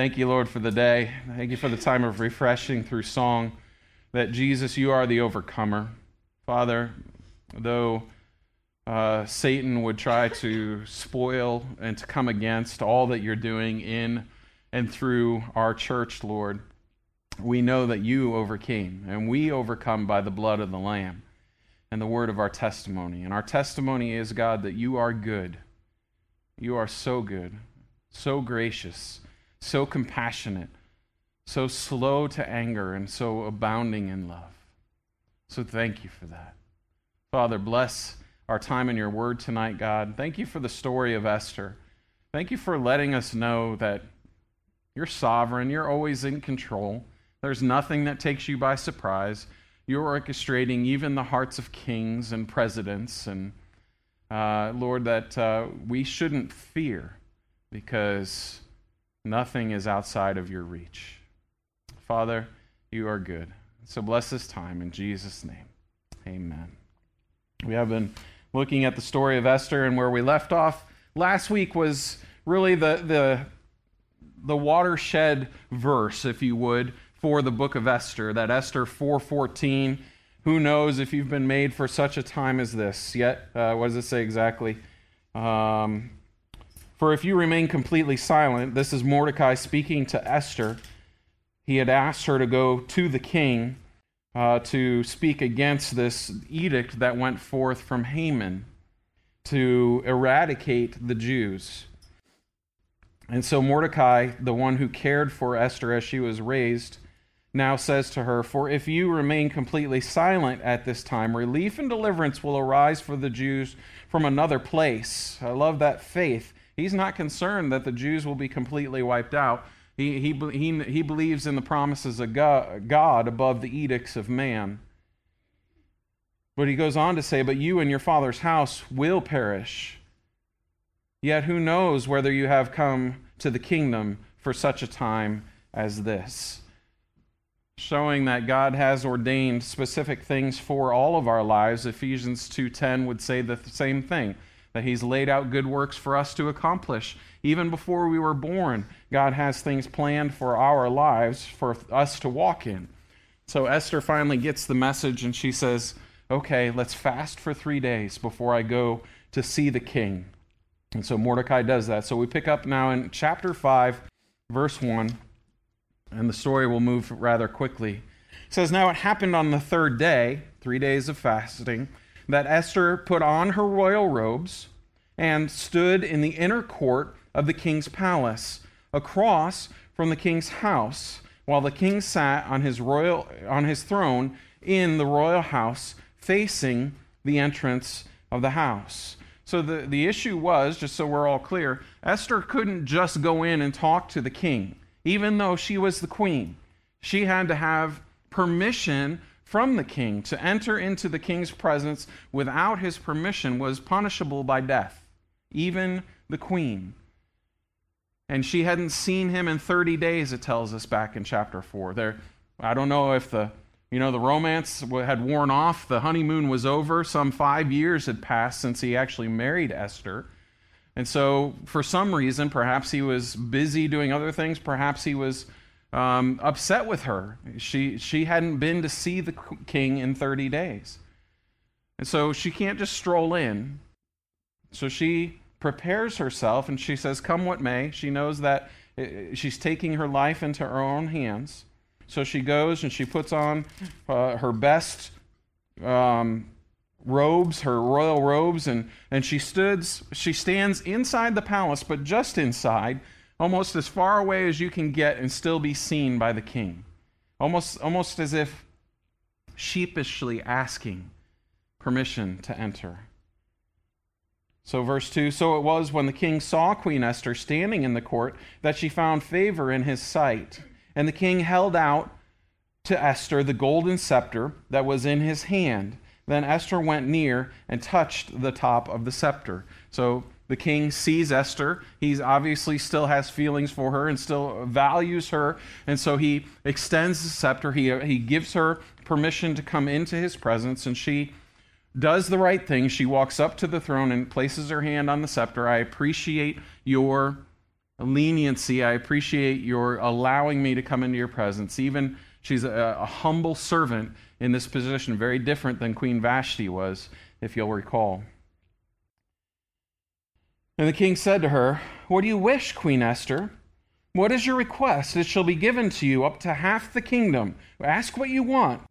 Thank you, Lord, for the day. Thank you for the time of refreshing through song. That Jesus, you are the overcomer. Father, though uh, Satan would try to spoil and to come against all that you're doing in and through our church, Lord, we know that you overcame, and we overcome by the blood of the Lamb and the word of our testimony. And our testimony is, God, that you are good. You are so good, so gracious, so compassionate, so slow to anger, and so abounding in love. So thank you for that. Father, bless our time in your word tonight, God. Thank you for the story of Esther. Thank you for letting us know that you're sovereign, you're always in control. There's nothing that takes you by surprise. You're orchestrating even the hearts of kings and presidents. And uh, Lord, that uh, we shouldn't fear because nothing is outside of your reach. Father, you are good. So bless this time in Jesus' name. Amen. We have been looking at the story of Esther, and where we left off last week was really the, the, the watershed verse, if you would, for the book of Esther, that Esther 4:14. Who knows if you've been made for such a time as this? Yet, uh, what does it say exactly? Um, for if you remain completely silent, this is Mordecai speaking to Esther. He had asked her to go to the king uh, to speak against this edict that went forth from Haman to eradicate the Jews. And so Mordecai, the one who cared for Esther as she was raised, now says to her, For if you remain completely silent at this time, relief and deliverance will arise for the Jews from another place. I love that faith. He's not concerned that the Jews will be completely wiped out. He, he, he, he believes in the promises of God above the edicts of man. But he goes on to say, But you and your father's house will perish. Yet who knows whether you have come to the kingdom for such a time as this? showing that God has ordained specific things for all of our lives. Ephesians 2:10 would say the same thing, that he's laid out good works for us to accomplish. Even before we were born, God has things planned for our lives for us to walk in. So Esther finally gets the message and she says, "Okay, let's fast for 3 days before I go to see the king." And so Mordecai does that. So we pick up now in chapter 5, verse 1 and the story will move rather quickly. It says, Now it happened on the third day, three days of fasting, that Esther put on her royal robes and stood in the inner court of the king's palace, across from the king's house, while the king sat on his royal on his throne in the royal house, facing the entrance of the house. So the, the issue was, just so we're all clear, Esther couldn't just go in and talk to the king even though she was the queen. She had to have permission from the king. To enter into the king's presence without his permission was punishable by death, even the queen. And she hadn't seen him in 30 days, it tells us back in chapter 4. There, I don't know if the you know, the romance had worn off, the honeymoon was over, some five years had passed since he actually married Esther. And so, for some reason, perhaps he was busy doing other things, perhaps he was um, upset with her. She, she hadn't been to see the king in 30 days. And so she can't just stroll in. So she prepares herself and she says, Come what may. She knows that uh, she's taking her life into her own hands. So she goes and she puts on uh, her best um, robes, her royal robes, and, and she stood she stands inside the palace, but just inside, almost as far away as you can get and still be seen by the king. Almost almost as if sheepishly asking permission to enter. So, verse 2 So it was when the king saw Queen Esther standing in the court that she found favor in his sight. And the king held out to Esther the golden scepter that was in his hand. Then Esther went near and touched the top of the scepter. So the king sees Esther. He obviously still has feelings for her and still values her. And so he extends the scepter. He, he gives her permission to come into his presence. And she does the right thing. She walks up to the throne and places her hand on the scepter. I appreciate your leniency. I appreciate your allowing me to come into your presence. Even she's a, a humble servant in this position, very different than Queen Vashti was, if you'll recall. And the king said to her, What do you wish, Queen Esther? What is your request? It shall be given to you up to half the kingdom. Ask what you want.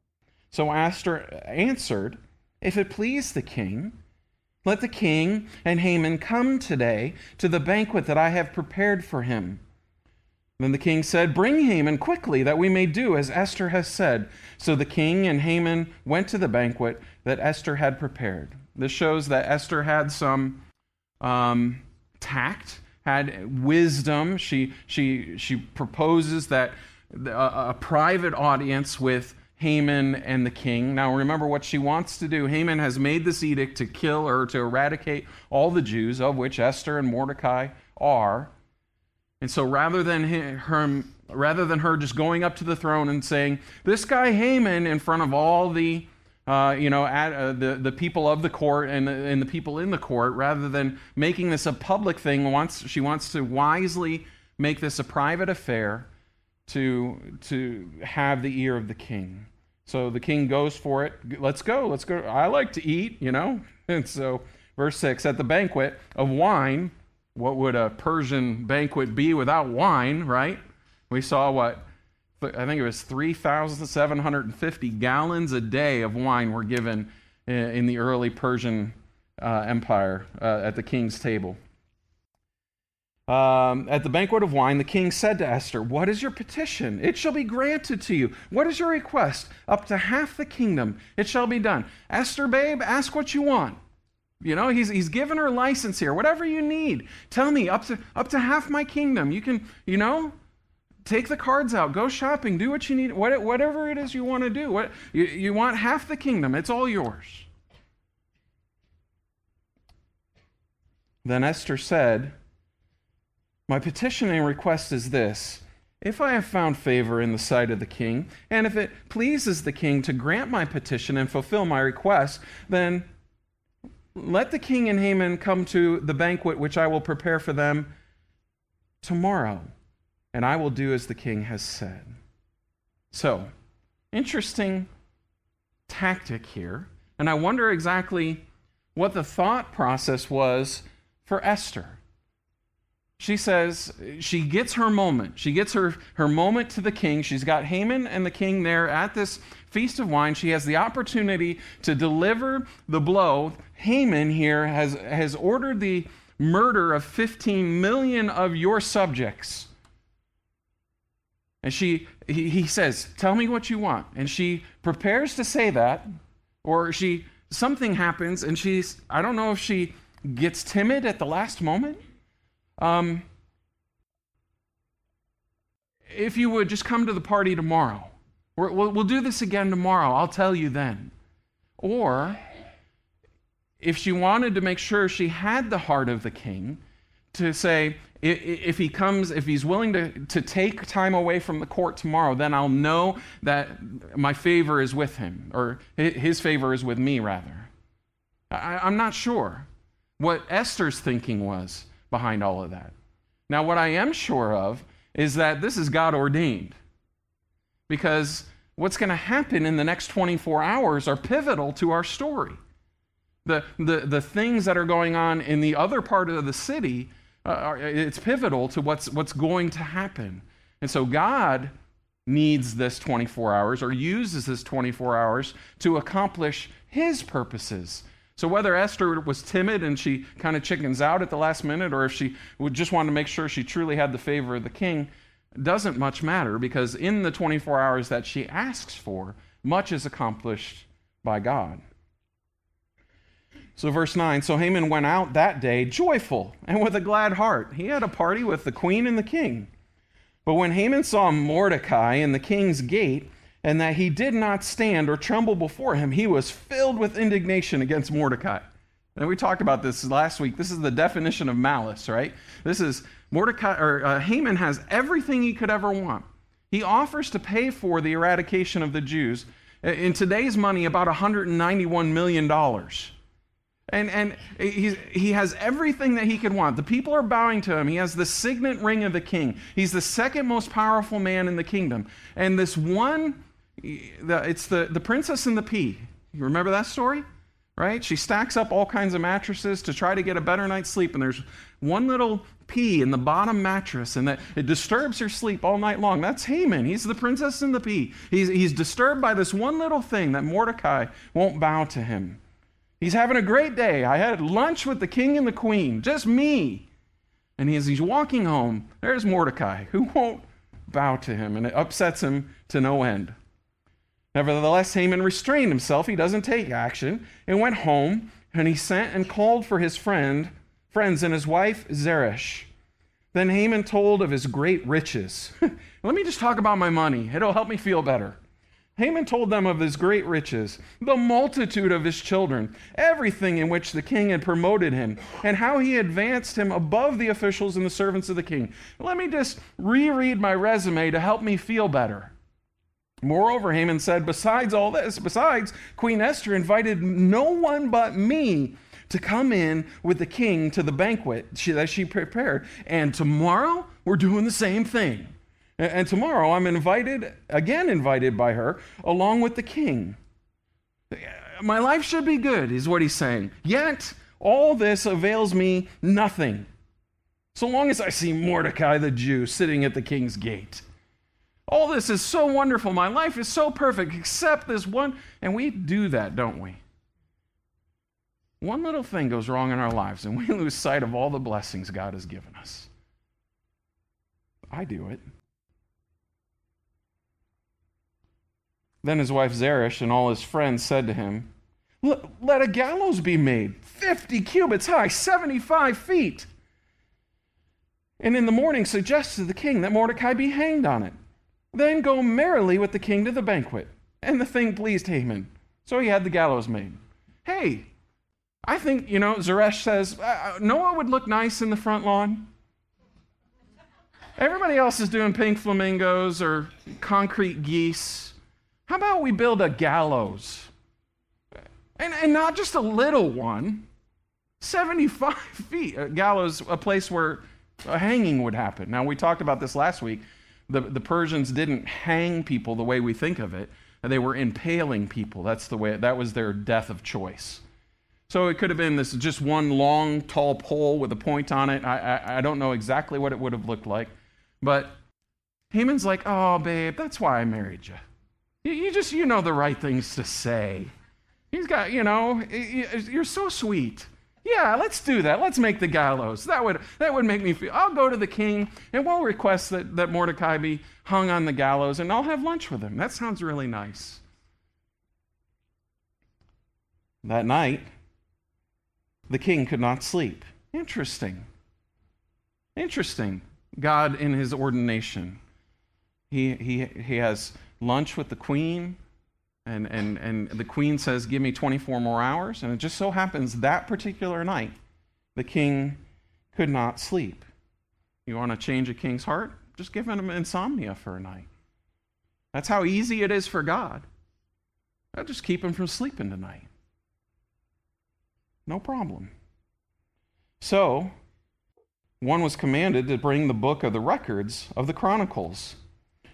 So Esther answered, If it please the king, let the king and Haman come today to the banquet that I have prepared for him. Then the king said, Bring Haman quickly, that we may do as Esther has said. So the king and Haman went to the banquet that Esther had prepared. This shows that Esther had some um, tact, had wisdom. She, she, she proposes that a, a private audience with Haman and the king. Now, remember what she wants to do. Haman has made this edict to kill or to eradicate all the Jews, of which Esther and Mordecai are. And so, rather than her, rather than her just going up to the throne and saying, "This guy Haman," in front of all the uh, you know, at, uh, the, the people of the court and the, and the people in the court, rather than making this a public thing, wants, she wants to wisely make this a private affair to, to have the ear of the king. So the king goes for it. Let's go. Let's go. I like to eat, you know? And so, verse 6 at the banquet of wine, what would a Persian banquet be without wine, right? We saw what I think it was 3,750 gallons a day of wine were given in the early Persian uh, Empire uh, at the king's table. Um, at the banquet of wine, the king said to Esther, What is your petition? It shall be granted to you. What is your request? Up to half the kingdom, it shall be done. Esther, babe, ask what you want. You know, he's, he's given her license here. Whatever you need, tell me, up to, up to half my kingdom. You can, you know, take the cards out, go shopping, do what you need, whatever it is you want to do. What, you, you want half the kingdom, it's all yours. Then Esther said, My petition and request is this. If I have found favor in the sight of the king, and if it pleases the king to grant my petition and fulfill my request, then let the king and Haman come to the banquet which I will prepare for them tomorrow and I will do as the king has said. So, interesting tactic here. And I wonder exactly what the thought process was for Esther. She says she gets her moment. She gets her, her moment to the king. She's got Haman and the king there at this feast of wine. She has the opportunity to deliver the blow. Haman here has, has ordered the murder of 15 million of your subjects. And she, he, he says, Tell me what you want. And she prepares to say that, or she, something happens, and she's, I don't know if she gets timid at the last moment. Um, if you would just come to the party tomorrow, we will we'll do this again tomorrow. I'll tell you then. Or if she wanted to make sure she had the heart of the king, to say, if he comes, if he's willing to, to take time away from the court tomorrow, then I'll know that my favor is with him, or his favor is with me, rather. I, I'm not sure what Esther's thinking was behind all of that. Now, what I am sure of is that this is God ordained. Because what's going to happen in the next 24 hours are pivotal to our story. The, the, the things that are going on in the other part of the city uh, it's pivotal to what's, what's going to happen. And so God needs this 24 hours or uses this 24 hours to accomplish his purposes. So whether Esther was timid and she kind of chickens out at the last minute, or if she would just want to make sure she truly had the favor of the king, doesn't much matter because in the 24 hours that she asks for, much is accomplished by God. So, verse 9 So Haman went out that day joyful and with a glad heart. He had a party with the queen and the king. But when Haman saw Mordecai in the king's gate, and that he did not stand or tremble before him, he was filled with indignation against Mordecai. And we talked about this last week. This is the definition of malice, right? This is Mordecai or uh, Haman has everything he could ever want. He offers to pay for the eradication of the Jews. In today's money, about $191 million. And, and he, he has everything that he could want. The people are bowing to him. He has the signet ring of the king. He's the second most powerful man in the kingdom. And this one, it's the, the princess and the pea. You remember that story? Right? She stacks up all kinds of mattresses to try to get a better night's sleep. And there's one little pea in the bottom mattress, and that it disturbs her sleep all night long. That's Haman. He's the princess and the pea. He's, he's disturbed by this one little thing that Mordecai won't bow to him. He's having a great day. I had lunch with the king and the queen, just me. And as he's walking home, there's Mordecai, who won't bow to him, and it upsets him to no end. Nevertheless, Haman restrained himself. He doesn't take action and went home, and he sent and called for his friend, friends and his wife Zeresh. Then Haman told of his great riches. Let me just talk about my money. It'll help me feel better. Haman told them of his great riches, the multitude of his children, everything in which the king had promoted him, and how he advanced him above the officials and the servants of the king. Let me just reread my resume to help me feel better. Moreover, Haman said, Besides all this, besides, Queen Esther invited no one but me to come in with the king to the banquet that she prepared. And tomorrow, we're doing the same thing. And tomorrow I'm invited, again invited by her, along with the king. My life should be good, is what he's saying. Yet, all this avails me nothing. So long as I see Mordecai the Jew sitting at the king's gate. All this is so wonderful. My life is so perfect, except this one. And we do that, don't we? One little thing goes wrong in our lives, and we lose sight of all the blessings God has given us. I do it. Then his wife Zeresh and all his friends said to him, Let a gallows be made, 50 cubits high, 75 feet. And in the morning suggest to the king that Mordecai be hanged on it. Then go merrily with the king to the banquet. And the thing pleased Haman. So he had the gallows made. Hey, I think, you know, Zeresh says, Noah would look nice in the front lawn. Everybody else is doing pink flamingos or concrete geese. How about we build a gallows? And, and not just a little one, 75 feet. A gallows, a place where a hanging would happen. Now, we talked about this last week. The, the Persians didn't hang people the way we think of it, they were impaling people. That's the way, that was their death of choice. So it could have been this just one long, tall pole with a point on it. I, I, I don't know exactly what it would have looked like. But Haman's like, oh, babe, that's why I married you. You just, you know the right things to say. He's got, you know, you're so sweet. Yeah, let's do that. Let's make the gallows. That would, that would make me feel. I'll go to the king and we'll request that, that Mordecai be hung on the gallows and I'll have lunch with him. That sounds really nice. That night, the king could not sleep. Interesting. Interesting. God in his ordination. He, he, he has lunch with the queen, and, and, and the queen says, Give me 24 more hours. And it just so happens that particular night, the king could not sleep. You want to change a king's heart? Just give him insomnia for a night. That's how easy it is for God. I'll just keep him from sleeping tonight. No problem. So, one was commanded to bring the book of the records of the Chronicles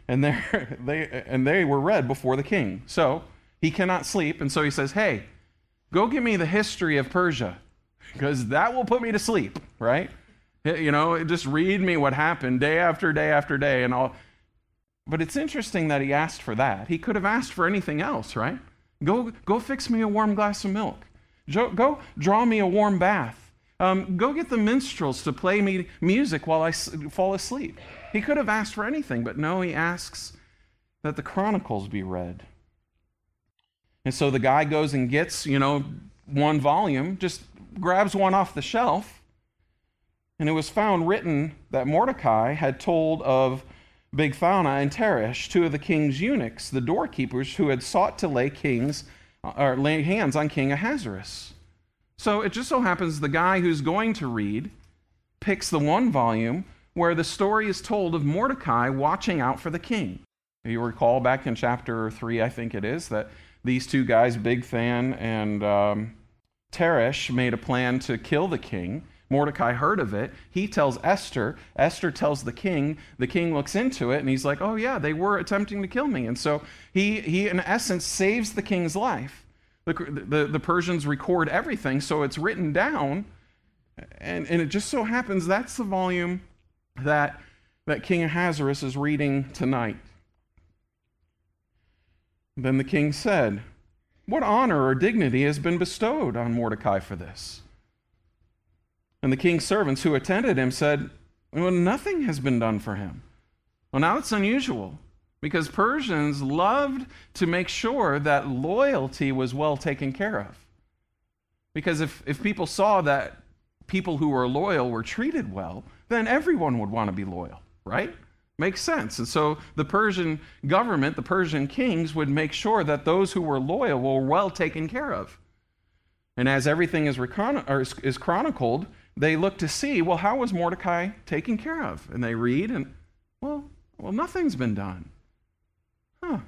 and they and they were read before the king. So he cannot sleep, and so he says, "Hey, go give me the history of Persia, because that will put me to sleep." Right? You know, just read me what happened day after day after day, and all. But it's interesting that he asked for that. He could have asked for anything else, right? Go, go fix me a warm glass of milk. Go, go draw me a warm bath. Um, go get the minstrels to play me music while I fall asleep. He could have asked for anything, but no, he asks that the Chronicles be read. And so the guy goes and gets, you know, one volume, just grabs one off the shelf. And it was found written that Mordecai had told of Bigthana and Teresh, two of the king's eunuchs, the doorkeepers who had sought to lay kings or lay hands on King Ahasuerus. So it just so happens the guy who's going to read picks the one volume where the story is told of Mordecai watching out for the king. You recall back in chapter 3, I think it is, that these two guys, Bigthan and um, Teresh made a plan to kill the king. Mordecai heard of it. He tells Esther. Esther tells the king. The king looks into it and he's like, oh, yeah, they were attempting to kill me. And so he, he in essence, saves the king's life. The, the, the Persians record everything, so it's written down. And, and it just so happens that's the volume that, that King Ahasuerus is reading tonight. Then the king said, What honor or dignity has been bestowed on Mordecai for this? And the king's servants who attended him said, Well, nothing has been done for him. Well, now it's unusual because Persians loved to make sure that loyalty was well taken care of. Because if, if people saw that people who were loyal were treated well, then everyone would want to be loyal, right? Makes sense. And so the Persian government, the Persian kings, would make sure that those who were loyal were well taken care of. And as everything is, recon- is chronicled, they look to see, well, how was Mordecai taken care of? And they read, and, well, well, nothing's been done. Huh.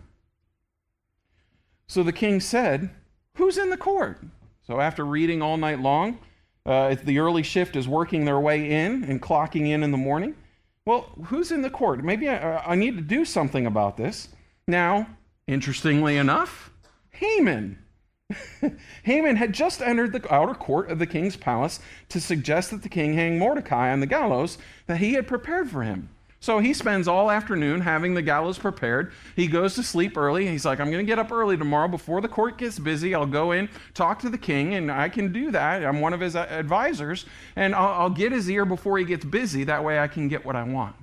So the king said, Who's in the court? So after reading all night long, uh, the early shift is working their way in and clocking in in the morning. Well, who's in the court? Maybe I, I need to do something about this. Now, interestingly enough, Haman. Haman had just entered the outer court of the king's palace to suggest that the king hang Mordecai on the gallows that he had prepared for him. So he spends all afternoon having the gallows prepared. He goes to sleep early. He's like, I'm going to get up early tomorrow before the court gets busy. I'll go in, talk to the king, and I can do that. I'm one of his uh, advisors, and I'll, I'll get his ear before he gets busy. That way I can get what I want.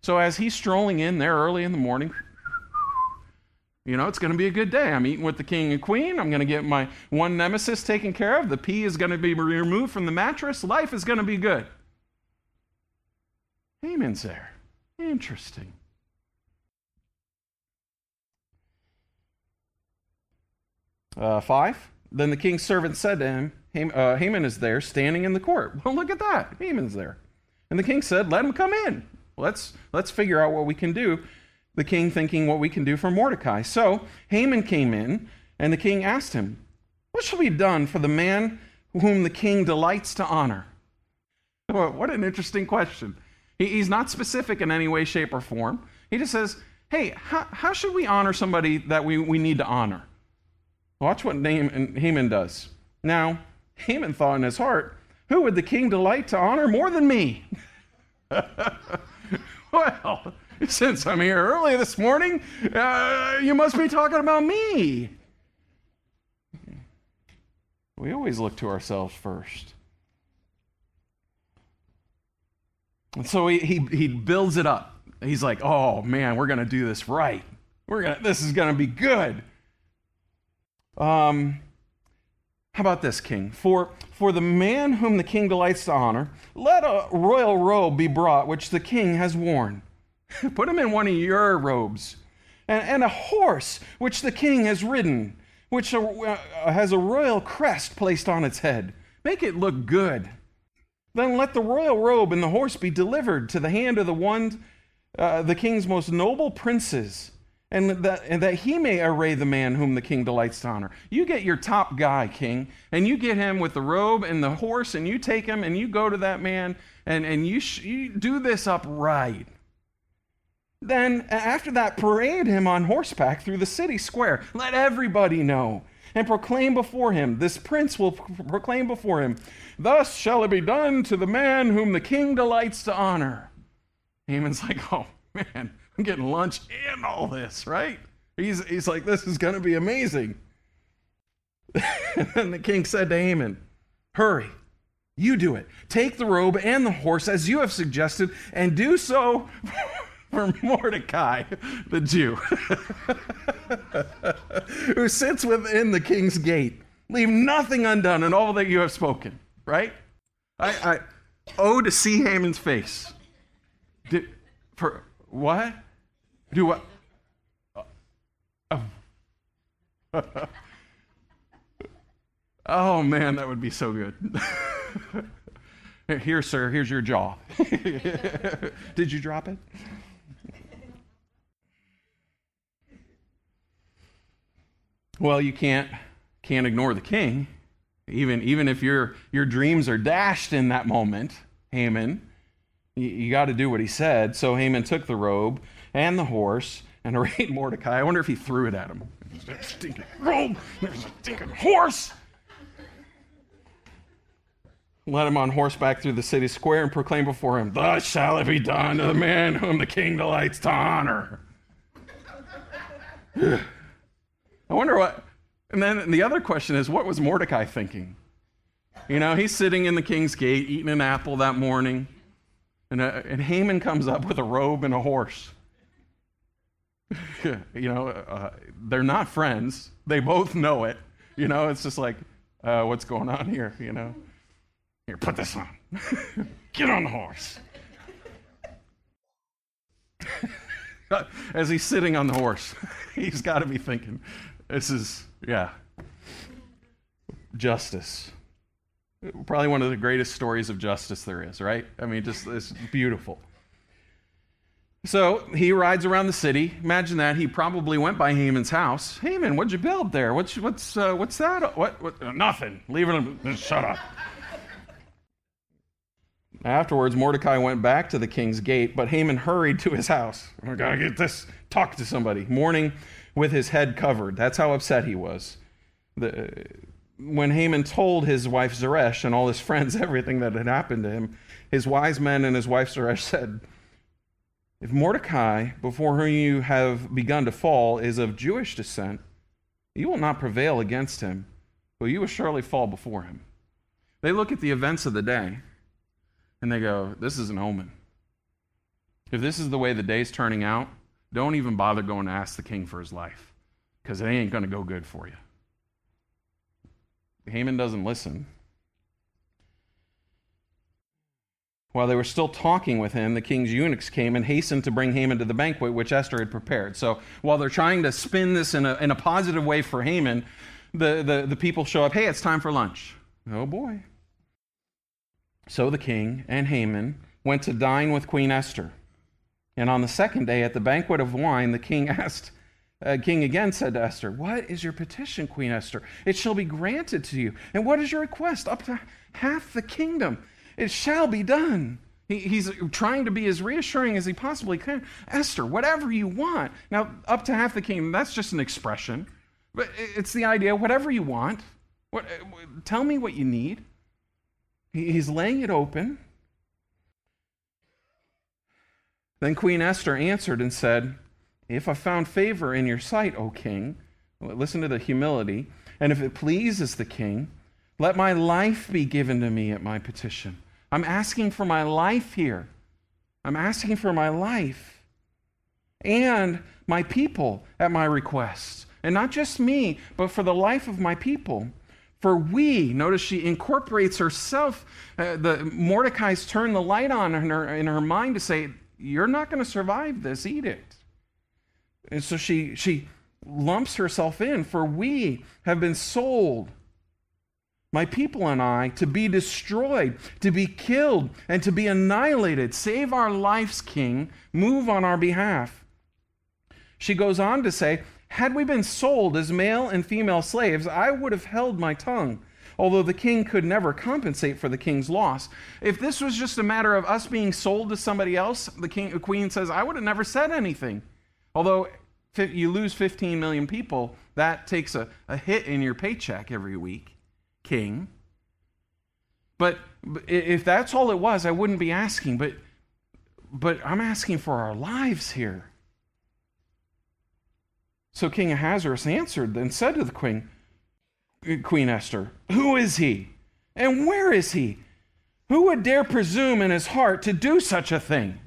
So as he's strolling in there early in the morning, you know, it's going to be a good day. I'm eating with the king and queen. I'm going to get my one nemesis taken care of. The pea is going to be removed from the mattress. Life is going to be good. Haman's there. Interesting. Uh, five. Then the king's servant said to him, uh, Haman is there, standing in the court. Well, look at that. Haman's there. And the king said, Let him come in. Let's, let's figure out what we can do. The king thinking what we can do for Mordecai. So Haman came in, and the king asked him, What shall be done for the man whom the king delights to honor? What an interesting question. He's not specific in any way, shape, or form. He just says, hey, how, how should we honor somebody that we, we need to honor? Watch what Haman does. Now, Haman thought in his heart, who would the king delight to honor more than me? well, since I'm here early this morning, uh, you must be talking about me. We always look to ourselves first. And so he, he, he builds it up. He's like, oh man, we're going to do this right. We're gonna, this is going to be good. Um, how about this, king? For, for the man whom the king delights to honor, let a royal robe be brought, which the king has worn. Put him in one of your robes. And, and a horse, which the king has ridden, which a, uh, has a royal crest placed on its head. Make it look good. Then let the royal robe and the horse be delivered to the hand of the one, uh, the king's most noble princes, and that, and that he may array the man whom the king delights to honor. You get your top guy, king, and you get him with the robe and the horse, and you take him and you go to that man, and, and you, sh- you do this up right. Then, after that, parade him on horseback through the city square. Let everybody know and proclaim before him. This prince will proclaim before him, Thus shall it be done to the man whom the king delights to honor. Haman's like, Oh man, I'm getting lunch and all this, right? He's, he's like, This is going to be amazing. and the king said to Haman, Hurry, you do it. Take the robe and the horse as you have suggested, and do so for Mordecai, the Jew, who sits within the king's gate. Leave nothing undone in all that you have spoken, right? I, I oh to see Haman's face. Did, for what? Do what? Oh. oh man, that would be so good. Here, sir, here's your jaw. Did you drop it? Well, you can't, can't ignore the king. Even, even if your, your dreams are dashed in that moment, Haman, you, you got to do what he said. So Haman took the robe and the horse and arrayed Mordecai. I wonder if he threw it at him. Stinking robe, there's a stinking horse. Led him on horseback through the city square and proclaimed before him, Thus shall it be done to the man whom the king delights to honor. I wonder what. And then the other question is, what was Mordecai thinking? You know, he's sitting in the king's gate eating an apple that morning, and, uh, and Haman comes up with a robe and a horse. you know, uh, they're not friends. They both know it. You know, it's just like, uh, what's going on here? You know, here, put this on. Get on the horse. As he's sitting on the horse, he's got to be thinking, this is, yeah, justice. Probably one of the greatest stories of justice there is, right? I mean, just it's beautiful. So he rides around the city. Imagine that. He probably went by Haman's house. Haman, what'd you build there? What's, what's, uh, what's that? What, what? Uh, nothing. Leave it. Shut up. Afterwards, Mordecai went back to the king's gate, but Haman hurried to his house. I gotta get this, talk to somebody. Mourning with his head covered. That's how upset he was. The, when Haman told his wife Zeresh and all his friends everything that had happened to him, his wise men and his wife Zeresh said, If Mordecai, before whom you have begun to fall, is of Jewish descent, you will not prevail against him, but you will surely fall before him. They look at the events of the day and they go, This is an omen. If this is the way the day's turning out, don't even bother going to ask the king for his life because it ain't going to go good for you. Haman doesn't listen. While they were still talking with him, the king's eunuchs came and hastened to bring Haman to the banquet which Esther had prepared. So while they're trying to spin this in a, in a positive way for Haman, the, the, the people show up, hey, it's time for lunch. Oh boy. So the king and Haman went to dine with Queen Esther. And on the second day, at the banquet of wine, the king asked, uh, king again said to Esther, What is your petition, Queen Esther? It shall be granted to you. And what is your request? Up to half the kingdom. It shall be done. He, he's trying to be as reassuring as he possibly can. Esther, whatever you want. Now, up to half the kingdom, that's just an expression. But it's the idea whatever you want. What, tell me what you need. He's laying it open. Then Queen Esther answered and said, If I found favor in your sight, O king, listen to the humility, and if it pleases the king, let my life be given to me at my petition. I'm asking for my life here. I'm asking for my life and my people at my request. And not just me, but for the life of my people. For we, notice she incorporates herself. Uh, the Mordecai's turned the light on in her, in her mind to say, You're not going to survive this edict. And so she, she lumps herself in. For we have been sold, my people and I, to be destroyed, to be killed, and to be annihilated. Save our lives, King. Move on our behalf. She goes on to say, had we been sold as male and female slaves, I would have held my tongue, although the king could never compensate for the king's loss. If this was just a matter of us being sold to somebody else, the, king, the queen says, I would have never said anything. Although you lose 15 million people, that takes a, a hit in your paycheck every week, king. But if that's all it was, I wouldn't be asking. But, but I'm asking for our lives here. So King Ahasuerus answered and said to the queen, Queen Esther, Who is he? And where is he? Who would dare presume in his heart to do such a thing?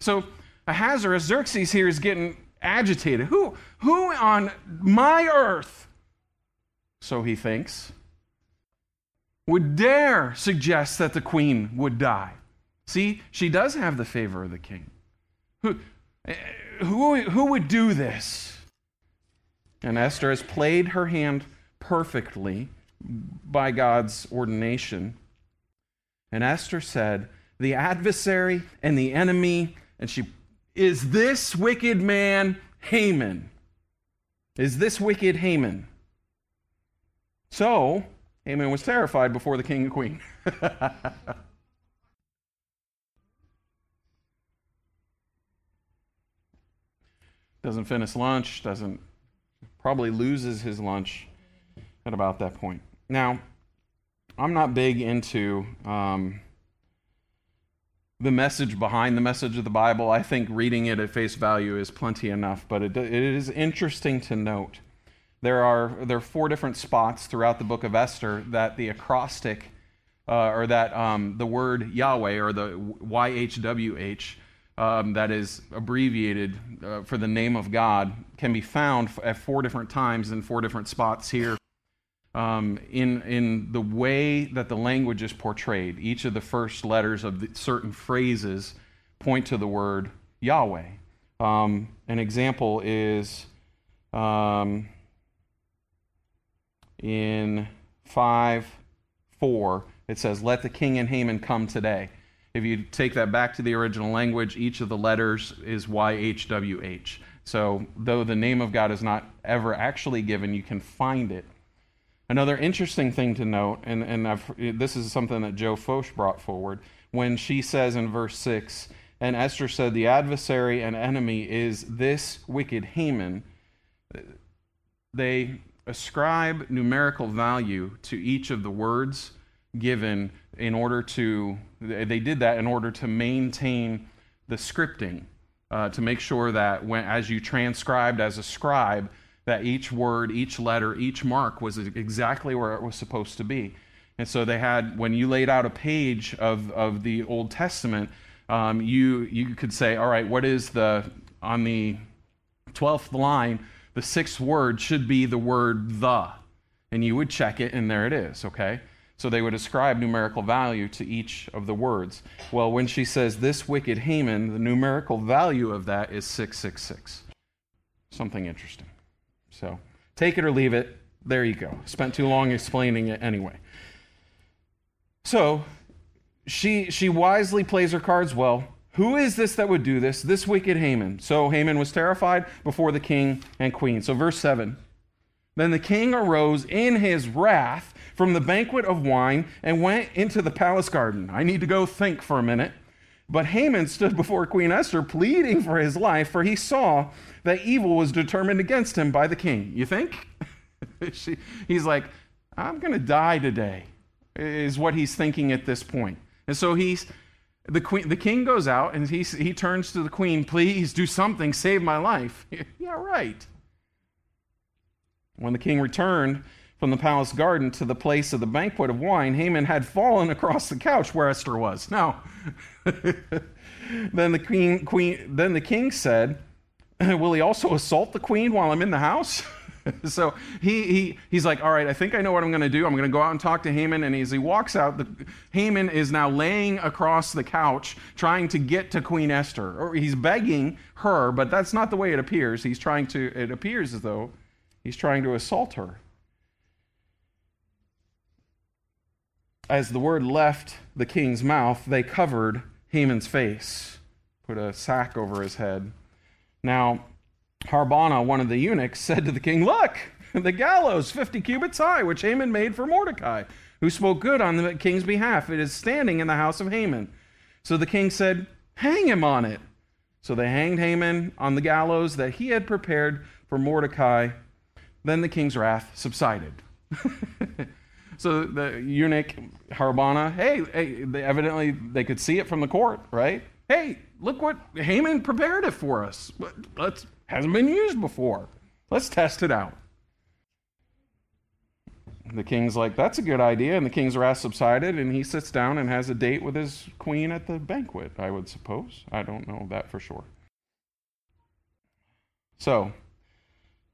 So Ahasuerus, Xerxes here is getting agitated. Who, who on my earth, so he thinks, would dare suggest that the queen would die? See, she does have the favor of the king. Who, eh, who, who would do this? And Esther has played her hand perfectly by God's ordination. And Esther said, The adversary and the enemy, and she is this wicked man Haman. Is this wicked Haman? So Haman was terrified before the king and queen. doesn't finish lunch, doesn't probably loses his lunch at about that point. Now, I'm not big into um, the message behind the message of the Bible. I think reading it at face value is plenty enough, but it, it is interesting to note. There are, there are four different spots throughout the book of Esther that the acrostic, uh, or that um, the word Yahweh, or the YHWH, um, that is abbreviated uh, for the name of God can be found at four different times in four different spots here um, in, in the way that the language is portrayed. Each of the first letters of certain phrases point to the word Yahweh. Um, an example is um, in 5 4, it says, Let the king and Haman come today. If you take that back to the original language, each of the letters is YHWH. So, though the name of God is not ever actually given, you can find it. Another interesting thing to note, and, and I've, this is something that Joe Focht brought forward, when she says in verse 6, and Esther said, The adversary and enemy is this wicked Haman. They ascribe numerical value to each of the words given in order to, they did that in order to maintain the scripting, uh, to make sure that when, as you transcribed as a scribe, that each word, each letter, each mark was exactly where it was supposed to be. And so they had, when you laid out a page of, of the Old Testament, um, you, you could say, all right, what is the, on the 12th line, the sixth word should be the word the. And you would check it, and there it is, okay? So they would ascribe numerical value to each of the words. Well, when she says this wicked Haman, the numerical value of that is 666. Something interesting. So take it or leave it. There you go. Spent too long explaining it anyway. So she she wisely plays her cards well. Who is this that would do this? This wicked Haman. So Haman was terrified before the king and queen. So verse 7. Then the king arose in his wrath from the banquet of wine and went into the palace garden. I need to go think for a minute. But Haman stood before Queen Esther pleading for his life, for he saw that evil was determined against him by the king. You think? she, he's like, I'm going to die today, is what he's thinking at this point. And so he's. The, queen, the king goes out and he, he turns to the queen, please do something, save my life. yeah, right. When the king returned, from the palace garden to the place of the banquet of wine, Haman had fallen across the couch where Esther was. Now, then the queen, queen, then the king said, "Will he also assault the queen while I'm in the house?" so he, he he's like, "All right, I think I know what I'm going to do. I'm going to go out and talk to Haman." And as he walks out, the, Haman is now laying across the couch, trying to get to Queen Esther, or he's begging her, but that's not the way it appears. He's trying to. It appears as though he's trying to assault her. As the word left the king's mouth, they covered Haman's face, put a sack over his head. Now, Harbonah, one of the eunuchs, said to the king, Look, the gallows, 50 cubits high, which Haman made for Mordecai, who spoke good on the king's behalf. It is standing in the house of Haman. So the king said, Hang him on it. So they hanged Haman on the gallows that he had prepared for Mordecai. Then the king's wrath subsided. So the eunuch Harbonah, hey, hey, they evidently they could see it from the court, right? Hey, look what Haman prepared it for us. Let's hasn't been used before. Let's test it out. The king's like, that's a good idea. And the king's wrath subsided, and he sits down and has a date with his queen at the banquet, I would suppose. I don't know that for sure. So,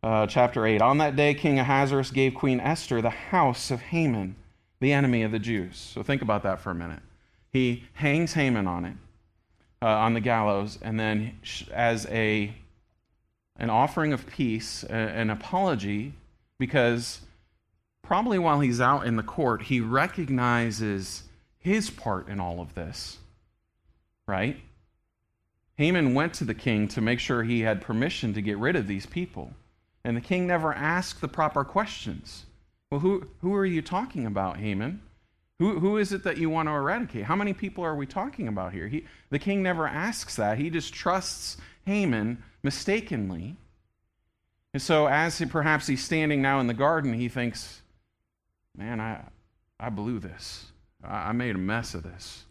uh, chapter 8. On that day, King Ahasuerus gave Queen Esther the house of Haman, the enemy of the Jews. So think about that for a minute. He hangs Haman on it, uh, on the gallows, and then as a an offering of peace, an apology, because probably while he's out in the court, he recognizes his part in all of this, right? Haman went to the king to make sure he had permission to get rid of these people. And the king never asked the proper questions. Well, who, who are you talking about, Haman? Who, who is it that you want to eradicate? How many people are we talking about here? He, the king never asks that. He just trusts Haman mistakenly. And so, as he, perhaps he's standing now in the garden, he thinks, Man, I, I blew this. I, I made a mess of this.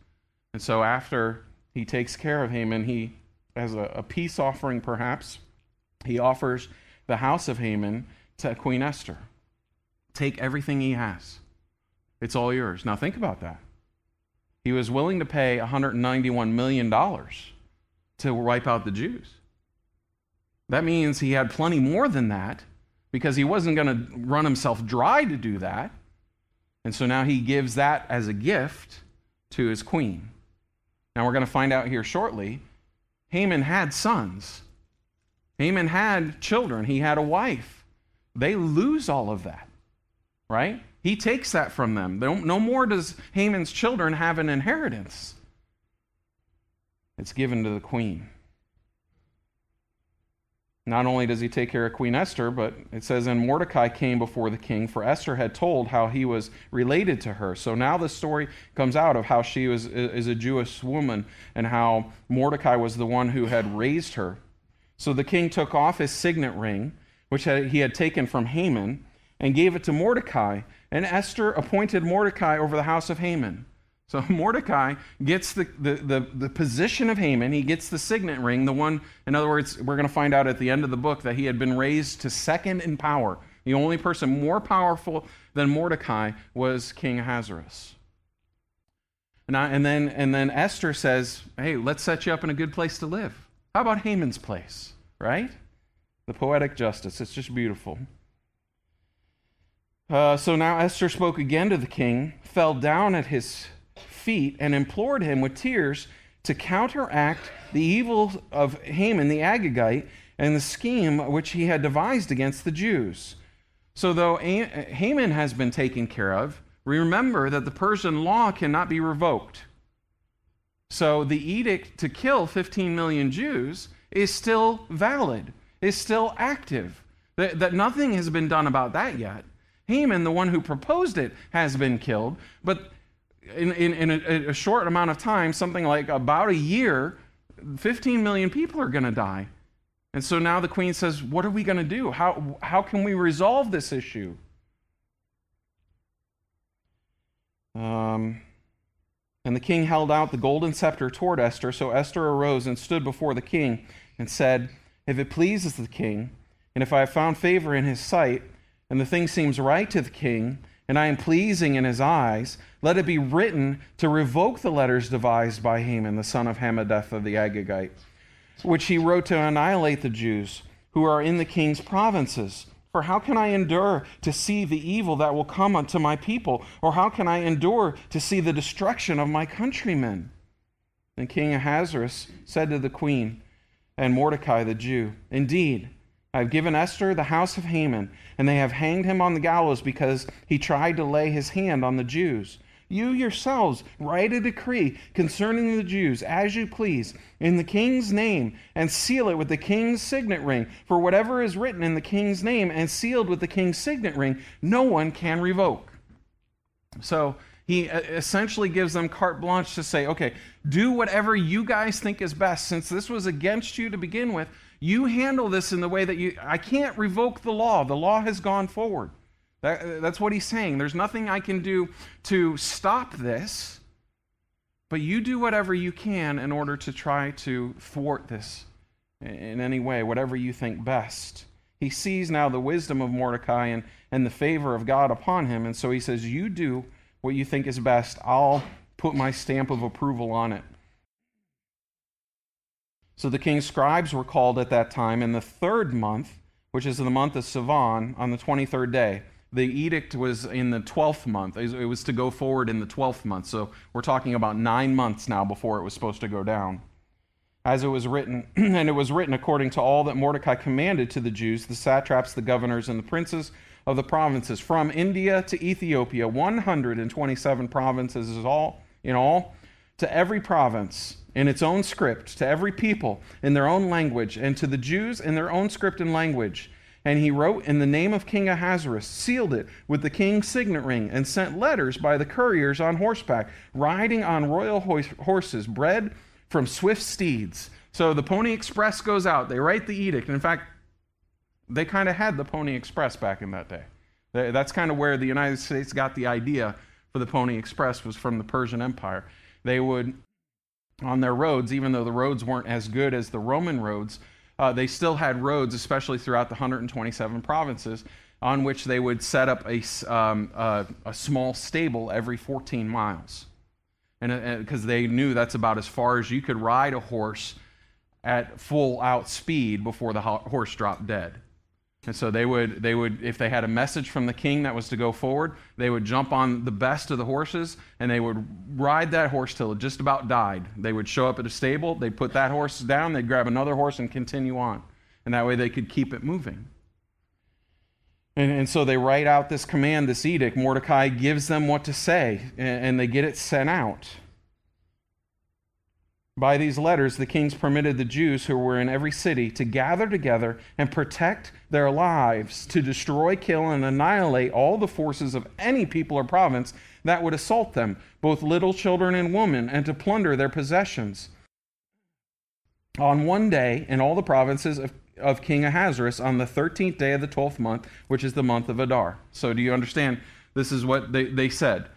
And so, after he takes care of Haman, he, as a, a peace offering perhaps, he offers the house of Haman to Queen Esther. Take everything he has, it's all yours. Now, think about that. He was willing to pay $191 million to wipe out the Jews. That means he had plenty more than that because he wasn't going to run himself dry to do that. And so now he gives that as a gift to his queen. Now we're going to find out here shortly. Haman had sons, Haman had children, he had a wife. They lose all of that, right? He takes that from them. No more does Haman's children have an inheritance, it's given to the queen. Not only does he take care of Queen Esther, but it says, And Mordecai came before the king, for Esther had told how he was related to her. So now the story comes out of how she was, is a Jewish woman and how Mordecai was the one who had raised her. So the king took off his signet ring, which he had taken from Haman, and gave it to Mordecai. And Esther appointed Mordecai over the house of Haman. So Mordecai gets the, the, the, the, position of Haman. He gets the signet ring, the one, in other words, we're going to find out at the end of the book that he had been raised to second in power. The only person more powerful than Mordecai was King Ahasuerus. And, I, and, then, and then Esther says, hey, let's set you up in a good place to live. How about Haman's place, right? The poetic justice. It's just beautiful. Uh, so now Esther spoke again to the king, fell down at his feet and implored him with tears to counteract the evil of Haman the Agagite and the scheme which he had devised against the Jews. So, though Haman has been taken care of, remember that the Persian law cannot be revoked. So, the edict to kill 15 million Jews is still valid, is still active. That, that nothing has been done about that yet. Haman, the one who proposed it, has been killed, but in, in, in a, a, short amount of time, something like about a year, 15 million people are going to die. And so now the queen says, What are we going to do? How, how can we resolve this issue? Um, and the king held out the golden scepter toward Esther. So Esther arose and stood before the king and said, If it pleases the king, and if I have found favor in his sight, and the thing seems right to the king, and I am pleasing in his eyes, let it be written to revoke the letters devised by Haman, the son of Hammedatha the Agagite, which he wrote to annihilate the Jews who are in the king's provinces. For how can I endure to see the evil that will come unto my people? Or how can I endure to see the destruction of my countrymen? And King Ahasuerus said to the queen and Mordecai the Jew, Indeed, I have given Esther the house of Haman, and they have hanged him on the gallows because he tried to lay his hand on the Jews. You yourselves write a decree concerning the Jews as you please, in the king's name, and seal it with the king's signet ring. For whatever is written in the king's name and sealed with the king's signet ring, no one can revoke. So he uh, essentially gives them carte blanche to say, okay, do whatever you guys think is best. Since this was against you to begin with, you handle this in the way that you, I can't revoke the law. The law has gone forward. That, that's what he's saying. There's nothing I can do to stop this, but you do whatever you can in order to try to thwart this in any way, whatever you think best. He sees now the wisdom of Mordecai and, and the favor of God upon him, and so he says, You do what you think is best. I'll put my stamp of approval on it. So the king's scribes were called at that time in the third month, which is the month of Sivan, on the 23rd day. The edict was in the 12th month. It was to go forward in the 12th month. So we're talking about nine months now before it was supposed to go down. As it was written, and it was written according to all that Mordecai commanded to the Jews, the satraps, the governors, and the princes of the provinces, from India to Ethiopia, 127 provinces is all in all, to every province in its own script to every people in their own language, and to the Jews in their own script and language. And he wrote in the name of King Ahasuerus, sealed it with the king's signet ring, and sent letters by the couriers on horseback, riding on royal horses, bred from swift steeds. So the Pony Express goes out. They write the edict. In fact, they kind of had the Pony Express back in that day. That's kind of where the United States got the idea for the Pony Express was from the Persian Empire. They would, on their roads, even though the roads weren't as good as the Roman roads, uh, they still had roads, especially throughout the 127 provinces, on which they would set up a, um, uh, a small stable every 14 miles. And because uh, they knew that's about as far as you could ride a horse at full out speed before the horse dropped dead. And so they would, they would, if they had a message from the king that was to go forward, they would jump on the best of the horses and they would ride that horse till it just about died. They would show up at a stable, they'd put that horse down, they'd grab another horse and continue on. And that way they could keep it moving. And, and so they write out this command, this edict. Mordecai gives them what to say, and, and they get it sent out. By these letters, the kings permitted the Jews who were in every city to gather together and protect their lives, to destroy, kill, and annihilate all the forces of any people or province that would assault them, both little children and women, and to plunder their possessions. On one day, in all the provinces of, of King Ahasuerus, on the 13th day of the 12th month, which is the month of Adar. So, do you understand? This is what they, they said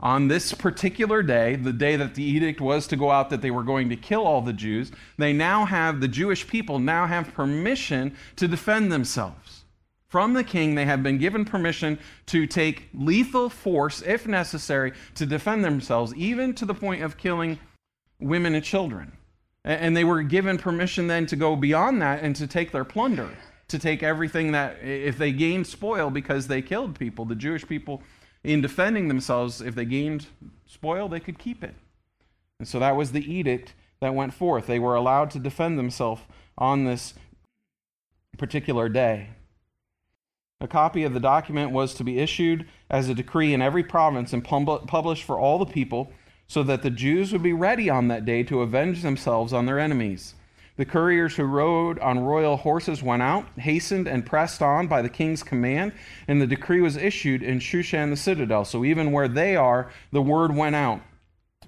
on this particular day, the day that the edict was to go out that they were going to kill all the Jews, they now have, the Jewish people now have permission to defend themselves. From the king, they have been given permission to take lethal force, if necessary, to defend themselves, even to the point of killing women and children. And they were given permission then to go beyond that and to take their plunder, to take everything that, if they gained spoil because they killed people, the Jewish people in defending themselves, if they gained spoil, they could keep it. And so that was the edict that went forth. They were allowed to defend themselves on this particular day. A copy of the document was to be issued as a decree in every province and published for all the people, so that the Jews would be ready on that day to avenge themselves on their enemies. The couriers who rode on royal horses went out, hastened, and pressed on by the king's command, and the decree was issued in Shushan the citadel. So even where they are, the word went out.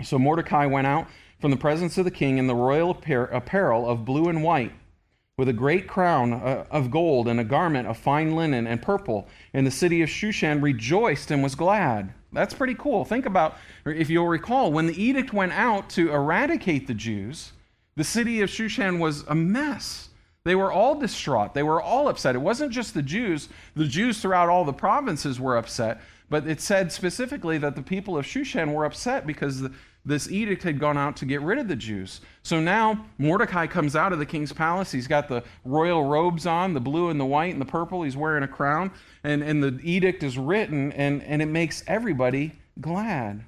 So Mordecai went out from the presence of the king in the royal apparel of blue and white, with a great crown uh, of gold and a garment of fine linen and purple. And the city of Shushan rejoiced and was glad. That's pretty cool. Think about, if you'll recall, when the edict went out to eradicate the Jews, the city of Shushan was a mess. They were all distraught. They were all upset. It wasn't just the Jews. The Jews throughout all the provinces were upset, but it said specifically that the people of Shushan were upset because this edict had gone out to get rid of the Jews. So now Mordecai comes out of the king's palace. He's got the royal robes on, the blue and the white and the purple. He's wearing a crown, and, and the edict is written, and, and it makes everybody glad.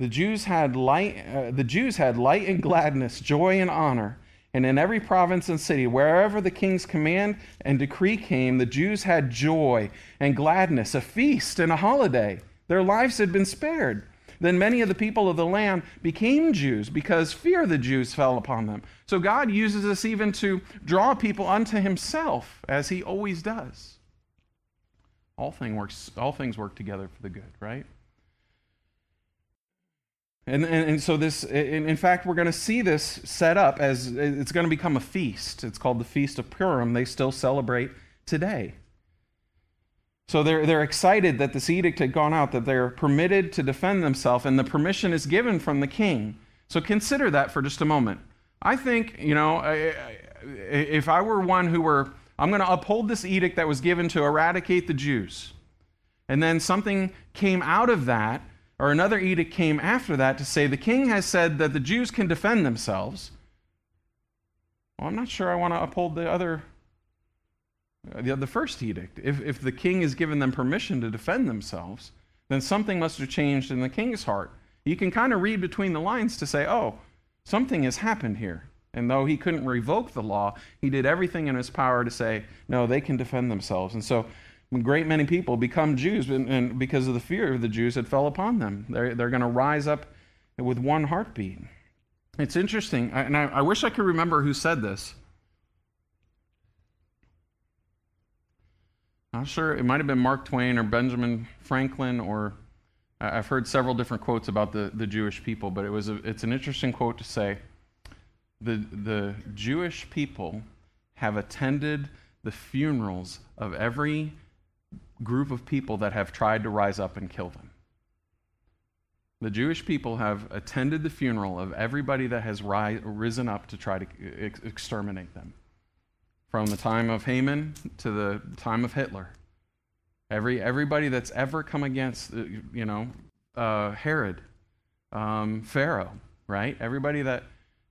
The Jews had light, uh, the Jews had light and gladness, joy and honor. And in every province and city, wherever the king's command and decree came, the Jews had joy and gladness, a feast and a holiday. Their lives had been spared. Then many of the people of the land became Jews because fear of the Jews fell upon them. So God uses this even to draw people unto himself, as he always does. All, thing works, all things work together for the good, right? And, and, and, so this, in, in fact, we're going to see this set up as it's going to become a feast. It's called the Feast of Purim. They still celebrate today. So they're, they're excited that this edict had gone out, that they're permitted to defend themselves, and the permission is given from the king. So consider that for just a moment. I think, you know, if I were one who were, I'm going to uphold this edict that was given to eradicate the Jews, and then something came out of that or another edict came after that to say the king has said that the Jews can defend themselves. Well, I'm not sure I want to uphold the other, uh, the, the first edict. If, if the king has given them permission to defend themselves, then something must have changed in the king's heart. You can kind of read between the lines to say, oh, something has happened here. And though he couldn't revoke the law, he did everything in his power to say, no, they can defend themselves. And so great many people become Jews and, and because of the fear of the Jews that fell upon them. They're, they're going to rise up with one heartbeat. It's interesting, and I, I wish I could remember who said this. I'm sure it might have been Mark Twain or Benjamin Franklin, or I've heard several different quotes about the, the Jewish people, but it was a, it's an interesting quote to say the, the Jewish people have attended the funerals of every group of people that have tried to rise up and kill them. The Jewish people have attended the funeral of everybody that has ri- risen up to try to ex- exterminate them. From the time of Haman to the time of Hitler. Every, everybody that's ever come against, uh, you know, uh, Herod, um, Pharaoh, right? Everybody that,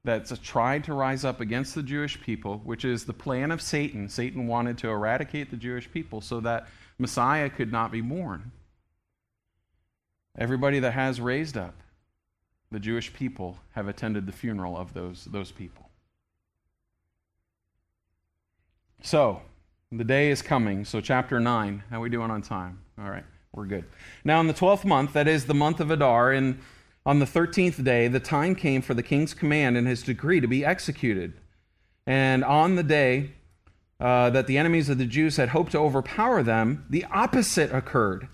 that's tried to rise up against the Jewish people, which is the plan of Satan. Satan wanted to eradicate the Jewish people so that Messiah could not be born. Everybody that has raised up the Jewish people have attended the funeral of those, those people. So, the day is coming. So, chapter 9. How we doing on time? All right, we're good. Now, in the 12th month, that is the month of Adar, and on the 13th day, the time came for the king's command and his decree to be executed. And on the day uh, that the enemies of the Jews had hoped to overpower them, the opposite occurred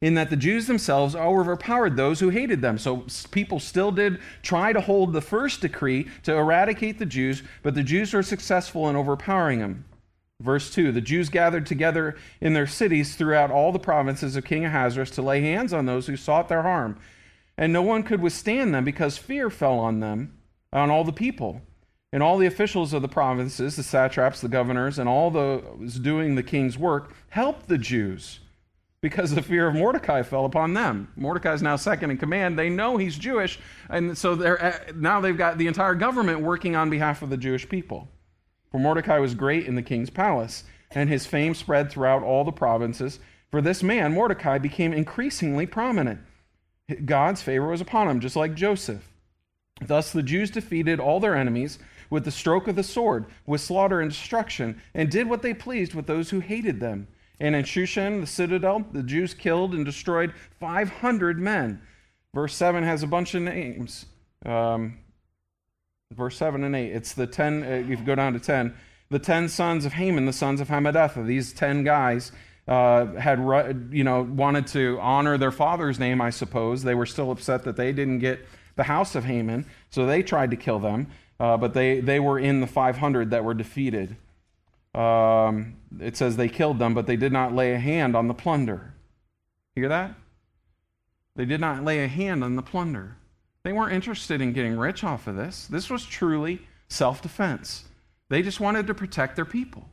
in that the Jews themselves overpowered those who hated them. So people still did try to hold the first decree to eradicate the Jews, but the Jews were successful in overpowering them. Verse 2 The Jews gathered together in their cities throughout all the provinces of King Ahasuerus to lay hands on those who sought their harm. And no one could withstand them because fear fell on them, on all the people. And all the officials of the provinces, the satraps, the governors, and all those doing the king's work helped the Jews because the fear of Mordecai fell upon them. Mordecai is now second in command. They know he's Jewish, and so they're, uh, now they've got the entire government working on behalf of the Jewish people. For Mordecai was great in the king's palace, and his fame spread throughout all the provinces. For this man, Mordecai, became increasingly prominent. God's favor was upon him, just like Joseph. Thus the Jews defeated all their enemies with the stroke of the sword, with slaughter and destruction, and did what they pleased with those who hated them. And in Shushan, the citadel, the Jews killed and destroyed 500 men. Verse 7 has a bunch of names. Um, verse 7 and 8. It's the 10, uh, if you go down to 10, the 10 sons of Haman, the sons of Hammedatha. These 10 guys uh, had, you know, wanted to honor their father's name, I suppose. They were still upset that they didn't get the house of Haman, so they tried to kill them, uh, but they, they were in the 500 that were defeated. Um, it says they killed them, but they did not lay a hand on the plunder. Hear that? They did not lay a hand on the plunder. They weren't interested in getting rich off of this. This was truly self defense. They just wanted to protect their people.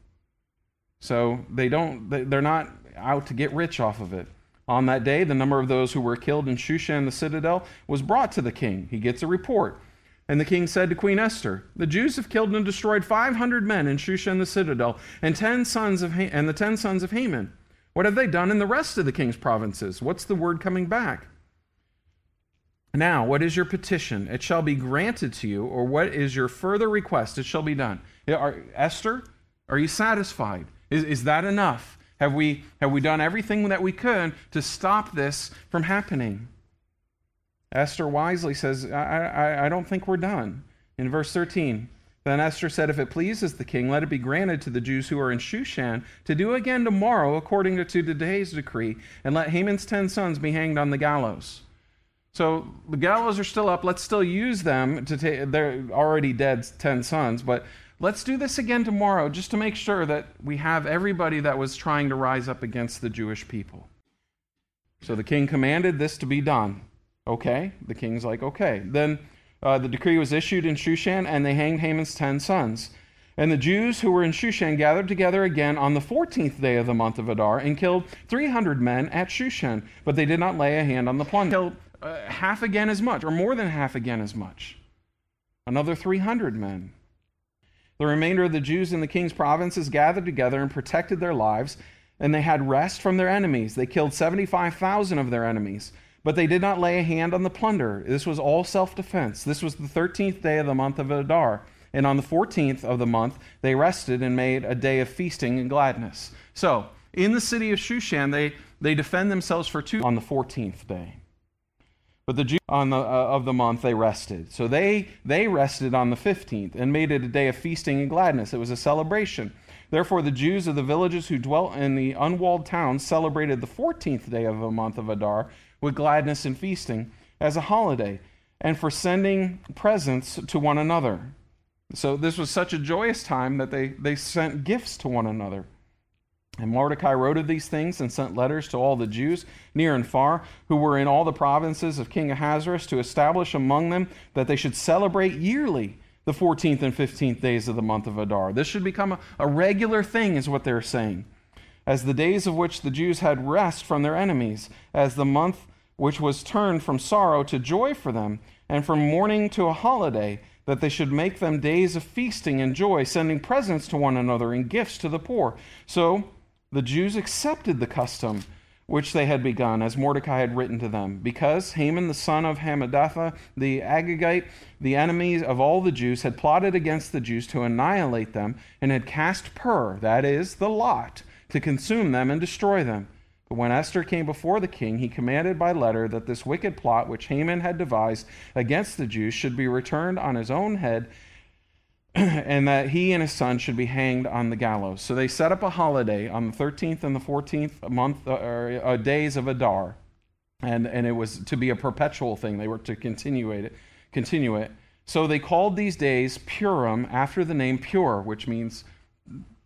So they don't, they're not out to get rich off of it. On that day, the number of those who were killed in Shushan the citadel was brought to the king. He gets a report. And the king said to Queen Esther, The Jews have killed and destroyed 500 men in Shushan the citadel, and, ten sons of ha- and the ten sons of Haman. What have they done in the rest of the king's provinces? What's the word coming back? Now, what is your petition? It shall be granted to you, or what is your further request? It shall be done. Are, Esther, are you satisfied? Is, is that enough? Have we, have we done everything that we could to stop this from happening? Esther wisely says, I, I, I don't think we're done. In verse 13, then Esther said, If it pleases the king, let it be granted to the Jews who are in Shushan to do again tomorrow according to today's decree, and let Haman's ten sons be hanged on the gallows. So the gallows are still up. Let's still use them to take, they're already dead ten sons, but let's do this again tomorrow just to make sure that we have everybody that was trying to rise up against the Jewish people. So the king commanded this to be done. Okay. The king's like, okay. Then uh, the decree was issued in Shushan, and they hanged Haman's ten sons. And the Jews who were in Shushan gathered together again on the 14th day of the month of Adar and killed 300 men at Shushan, but they did not lay a hand on the plunder. Killed uh, half again as much, or more than half again as much. Another 300 men. The remainder of the Jews in the king's provinces gathered together and protected their lives, and they had rest from their enemies. They killed 75,000 of their enemies but they did not lay a hand on the plunder. This was all self defense. This was the 13th day of the month of Adar. And on the 14th of the month, they rested and made a day of feasting and gladness. So, in the city of Shushan, they, they defend themselves for two on the 14th day. But the Jews on the, uh, of the month, they rested. So they, they rested on the 15th and made it a day of feasting and gladness. It was a celebration. Therefore, the Jews of the villages who dwelt in the unwalled towns celebrated the 14th day of the month of Adar with gladness and feasting as a holiday, and for sending presents to one another. So, this was such a joyous time that they, they sent gifts to one another. And Mordecai wrote of these things and sent letters to all the Jews, near and far, who were in all the provinces of King Ahasuerus, to establish among them that they should celebrate yearly the 14th and 15th days of the month of Adar. This should become a, a regular thing, is what they're saying. As the days of which the Jews had rest from their enemies, as the month which was turned from sorrow to joy for them, and from mourning to a holiday, that they should make them days of feasting and joy, sending presents to one another and gifts to the poor. So, the Jews accepted the custom which they had begun, as Mordecai had written to them, because Haman the son of Hammedatha, the Agagite, the enemy of all the Jews, had plotted against the Jews to annihilate them, and had cast pur, that is, the lot, to consume them and destroy them. But when Esther came before the king, he commanded by letter that this wicked plot which Haman had devised against the Jews should be returned on his own head and that he and his son should be hanged on the gallows. So they set up a holiday on the 13th and the 14th month uh, or, uh, days of Adar, and, and it was to be a perpetual thing. They were to continue it, continue it. So they called these days Purim after the name Pur, which means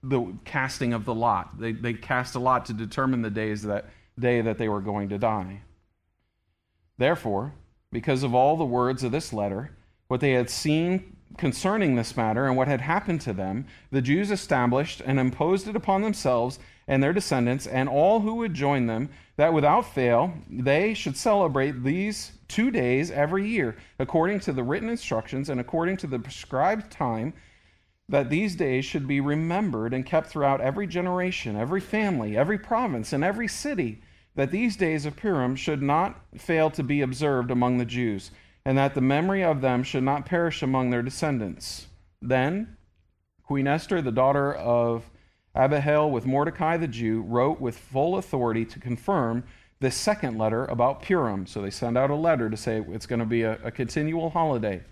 the casting of the lot. They, they cast a lot to determine the days that day that they were going to die. Therefore, because of all the words of this letter, what they had seen concerning this matter and what had happened to them, the Jews established and imposed it upon themselves and their descendants and all who would join them, that without fail they should celebrate these two days every year, according to the written instructions and according to the prescribed time, that these days should be remembered and kept throughout every generation, every family, every province, and every city, that these days of Purim should not fail to be observed among the Jews and that the memory of them should not perish among their descendants. Then Queen Esther, the daughter of Abihail with Mordecai the Jew, wrote with full authority to confirm this second letter about Purim. So they send out a letter to say it's going to be a, a continual holiday.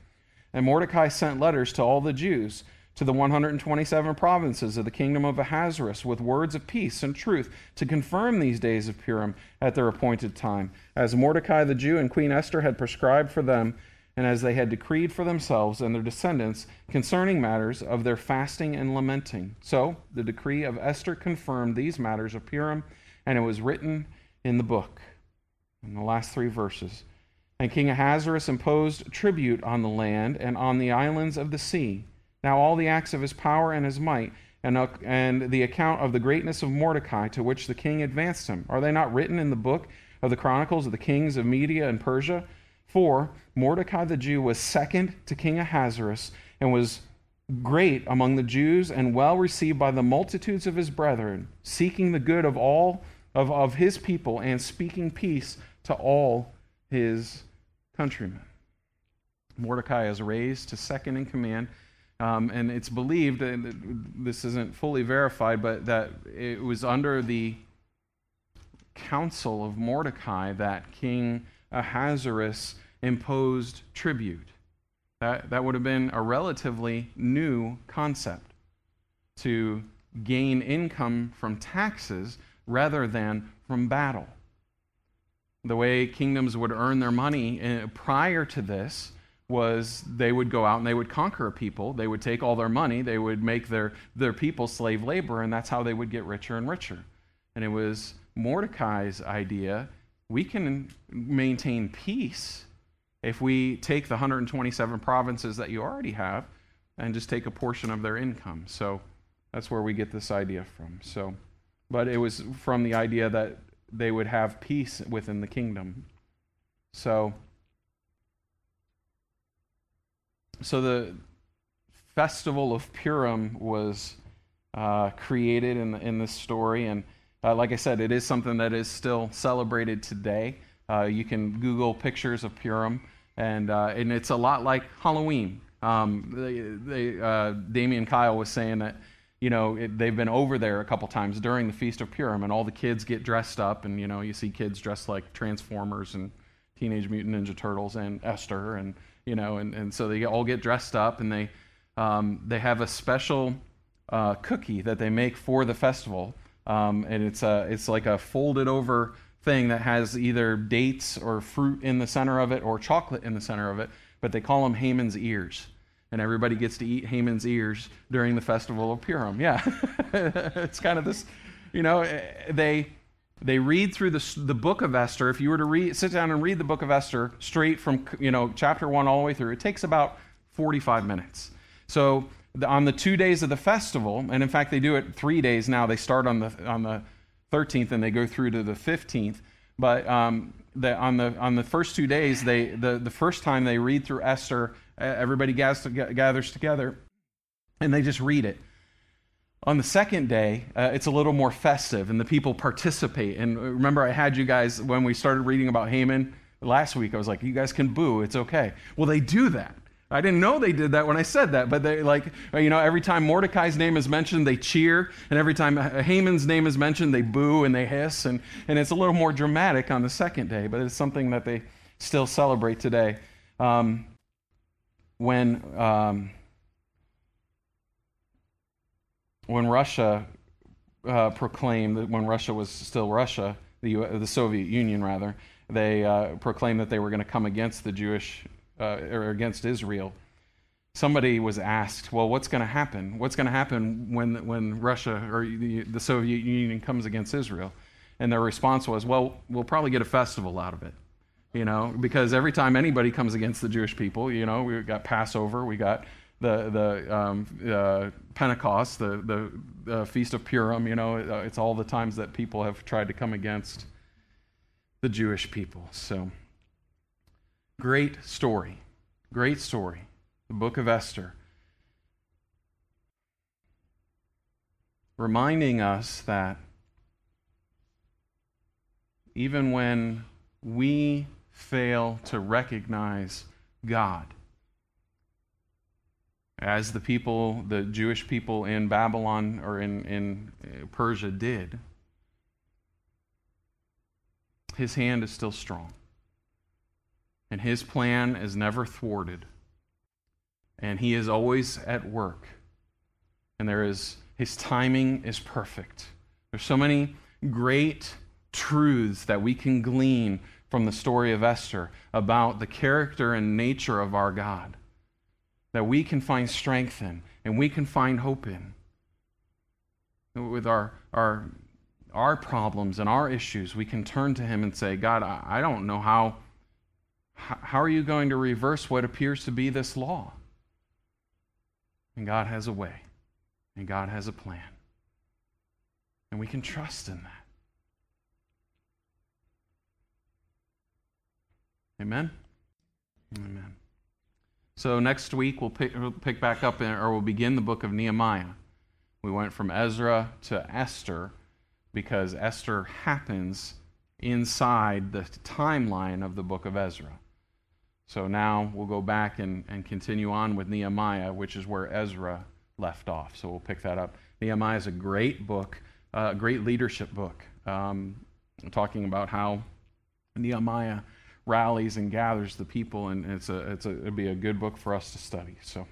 And Mordecai sent letters to all the Jews to the 127 provinces of the kingdom of Ahasuerus with words of peace and truth to confirm these days of Purim at their appointed time, as Mordecai the Jew and Queen Esther had prescribed for them, and as they had decreed for themselves and their descendants concerning matters of their fasting and lamenting. So the decree of Esther confirmed these matters of Purim, and it was written in the book. In the last three verses. And King Ahasuerus imposed tribute on the land and on the islands of the sea now, all the acts of his power and his might, and, uh, and the account of the greatness of Mordecai to which the king advanced him, are they not written in the book of the Chronicles of the kings of Media and Persia? For Mordecai the Jew was second to King Ahasuerus and was great among the Jews and well received by the multitudes of his brethren, seeking the good of all of, of his people and speaking peace to all his countrymen. Mordecai is raised to second in command um, and it's believed, and this isn't fully verified, but that it was under the counsel of Mordecai that King Ahasuerus imposed tribute. That, that would have been a relatively new concept to gain income from taxes rather than from battle. The way kingdoms would earn their money eh, prior to this was they would go out and they would conquer people. They would take all their money, they would make their, their people slave labor, and that's how they would get richer and richer. And it was Mordecai's idea we can maintain peace if we take the 127 provinces that you already have and just take a portion of their income. So that's where we get this idea from. So, but it was from the idea that they would have peace within the kingdom. So, so the festival of Purim was uh, created in, in this story, and uh, like I said, it is something that is still celebrated today. Uh, you can Google pictures of Purim, and uh, and it's a lot like Halloween. Um, they, they, uh, Damien Kyle was saying that you know it, they've been over there a couple times during the Feast of Purim, and all the kids get dressed up, and you know you see kids dressed like Transformers and Teenage Mutant Ninja Turtles and Esther and you know, and, and so they all get dressed up and they, um, they have a special uh, cookie that they make for the festival. Um, and it's, a, it's like a folded over thing that has either dates or fruit in the center of it or chocolate in the center of it, but they call them Haman's ears. And everybody gets to eat Haman's ears during the festival of Purim. Yeah. it's kind of this, you know, they they read through the, the book of Esther. If you were to read, sit down and read the book of Esther straight from you know chapter one all the way through, it takes about 45 minutes. So the, on the two days of the festival, and in fact they do it three days now. They start on the on the 13th and they go through to the 15th. But um, the, on the on the first two days, they the, the first time they read through Esther, everybody gathers together, and they just read it. On the second day, uh, it's a little more festive, and the people participate. And remember, I had you guys when we started reading about Haman last week. I was like, "You guys can boo; it's okay." Well, they do that. I didn't know they did that when I said that, but they like, you know, every time Mordecai's name is mentioned, they cheer, and every time Haman's name is mentioned, they boo and they hiss, and, and it's a little more dramatic on the second day, but it's something that they still celebrate today. Um, when um, when Russia uh, proclaimed that when Russia was still Russia, the, U- the Soviet Union rather, they uh, proclaimed that they were going to come against the Jewish uh, or against Israel. Somebody was asked, "Well, what's going to happen? What's going to happen when when Russia or the, the Soviet Union comes against Israel?" And their response was, "Well, we'll probably get a festival out of it." You know, because every time anybody comes against the Jewish people, you know, we got Passover, we got the the um, uh, Pentecost, the the Feast of Purim. You know, uh, it's all the times that people have tried to come against the Jewish people. So, great story, great story. The Book of Esther, reminding us that even when we fail to recognize God as the people, the Jewish people in Babylon or in, in uh, Persia did, his hand is still strong. And his plan is never thwarted. And he is always at work. And there is his timing is perfect. There's so many great truths that we can glean from the story of Esther about the character and nature of our God that we can find strength in and we can find hope in. With our, our, our problems and our issues, we can turn to Him and say, God, I, I don't know how, how are you going to reverse what appears to be this law? And God has a way, and God has a plan. And we can trust in that. Amen? Amen. So next week we'll pick, we'll pick back up in, or we'll begin the book of Nehemiah. We went from Ezra to Esther because Esther happens inside the timeline of the book of Ezra. So now we'll go back and, and continue on with Nehemiah, which is where Ezra left off. So we'll pick that up. Nehemiah is a great book, a uh, great leadership book, um, talking about how Nehemiah rallies and gathers the people, and it's a, it's a, it'd be a good book for us to study. So,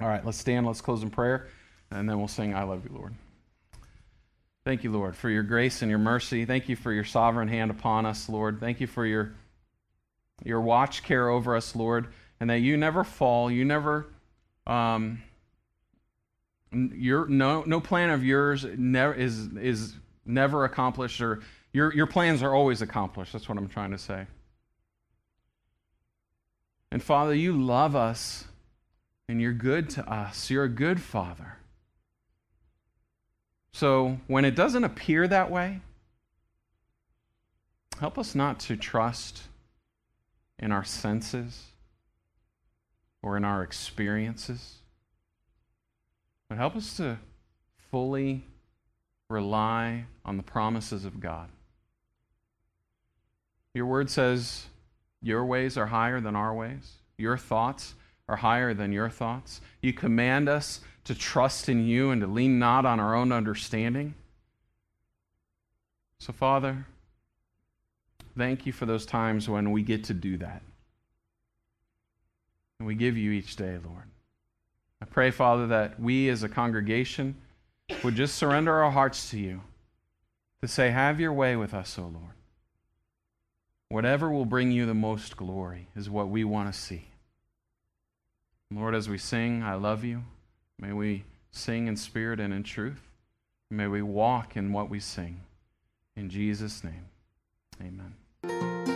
all right, let's stand, let's close in prayer, and then we'll sing I Love You, Lord. Thank you, Lord, for your grace and your mercy. Thank you for your sovereign hand upon us, Lord. Thank you for your, your watch care over us, Lord, and that you never fall, you never. Um, your no no plan of yours never is is never accomplished or your your plans are always accomplished that's what i'm trying to say and Father, you love us and you're good to us. You're a good Father. So when it doesn't appear that way, help us not to trust in our senses or in our experiences, but help us to fully rely on the promises of God. Your word says, your ways are higher than our ways. Your thoughts are higher than your thoughts. You command us to trust in you and to lean not on our own understanding. So, Father, thank you for those times when we get to do that. And we give you each day, Lord. I pray, Father, that we as a congregation would just surrender our hearts to you to say, Have your way with us, O Lord. Whatever will bring you the most glory is what we want to see. Lord, as we sing, I love you. May we sing in spirit and in truth. May we walk in what we sing. In Jesus' name, amen.